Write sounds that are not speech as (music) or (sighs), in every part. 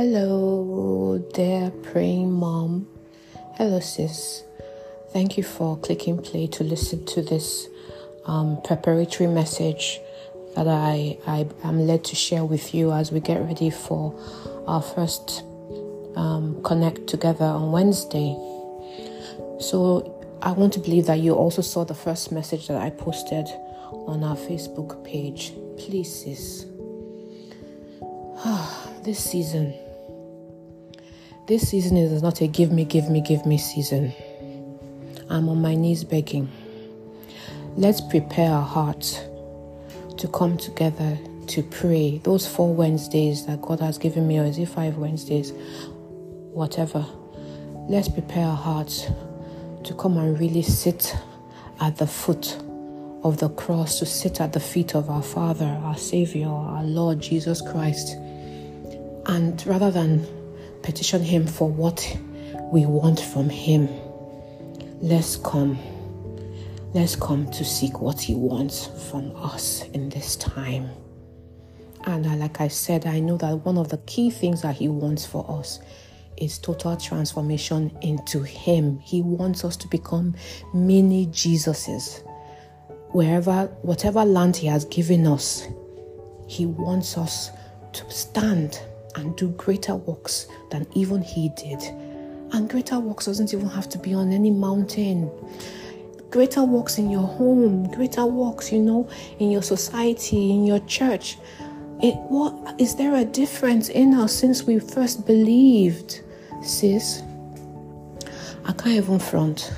Hello, dear praying mom. Hello, sis. Thank you for clicking play to listen to this um, preparatory message that I, I am led to share with you as we get ready for our first um, connect together on Wednesday. So, I want to believe that you also saw the first message that I posted on our Facebook page. Please, sis. (sighs) this season this season is not a give me, give me, give me season. I'm on my knees begging. Let's prepare our hearts to come together to pray. Those four Wednesdays that God has given me, or is it five Wednesdays? Whatever. Let's prepare our hearts to come and really sit at the foot of the cross, to sit at the feet of our Father, our Savior, our Lord Jesus Christ. And rather than petition Him for what we want from Him. Let's come. Let's come to seek what He wants from us in this time. And like I said, I know that one of the key things that He wants for us is total transformation into Him. He wants us to become mini Jesuses. Wherever, whatever land He has given us, He wants us to stand and do greater works than even he did. And greater works doesn't even have to be on any mountain. Greater works in your home, greater works, you know, in your society, in your church. It, what is there a difference in us since we first believed, sis? I can't even front.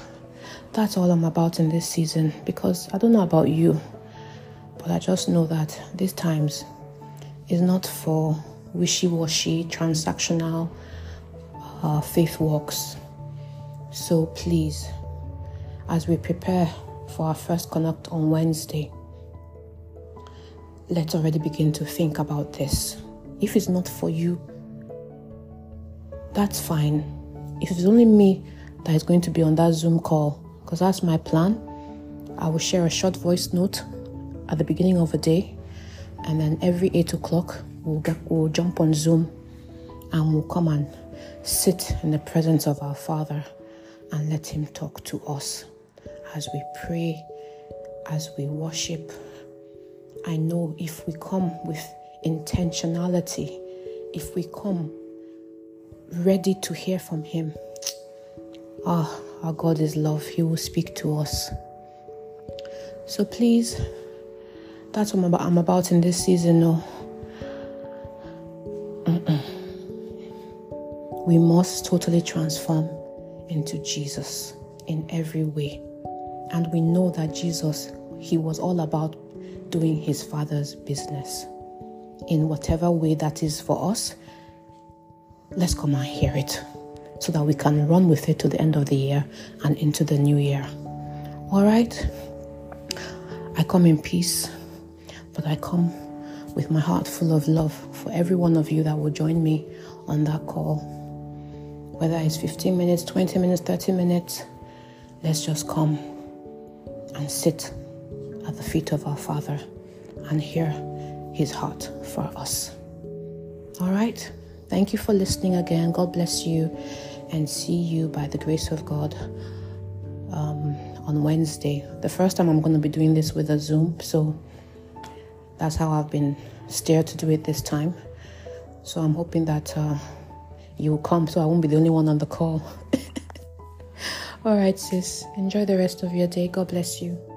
That's all I'm about in this season because I don't know about you, but I just know that these times is not for wishy washy, transactional uh, faith walks. So please, as we prepare for our first connect on Wednesday, let's already begin to think about this. If it's not for you, that's fine. If it's only me that is going to be on that Zoom call, because that's my plan, I will share a short voice note at the beginning of the day, and then every 8 o'clock, we'll, get, we'll jump on Zoom and we'll come and sit in the presence of our Father and let Him talk to us as we pray, as we worship. I know if we come with intentionality, if we come ready to hear from Him, ah, our God is love. He will speak to us. So please, that's what I'm about in this season. No we must totally transform into Jesus in every way. And we know that Jesus, he was all about doing his father's business in whatever way that is for us. Let's come and hear it so that we can run with it to the end of the year and into the new year. All right? I come in peace, but I come with my heart full of love for every one of you that will join me on that call. Whether it's 15 minutes, 20 minutes, 30 minutes, let's just come and sit at the feet of our Father and hear His heart for us. All right? Thank you for listening again. God bless you and see you by the grace of God um, on Wednesday. The first time I'm going to be doing this with a Zoom, so that's how I've been steered to do it this time. So I'm hoping that uh, you'll come so I won't be the only one on the call. (laughs) All right, sis. Enjoy the rest of your day. God bless you.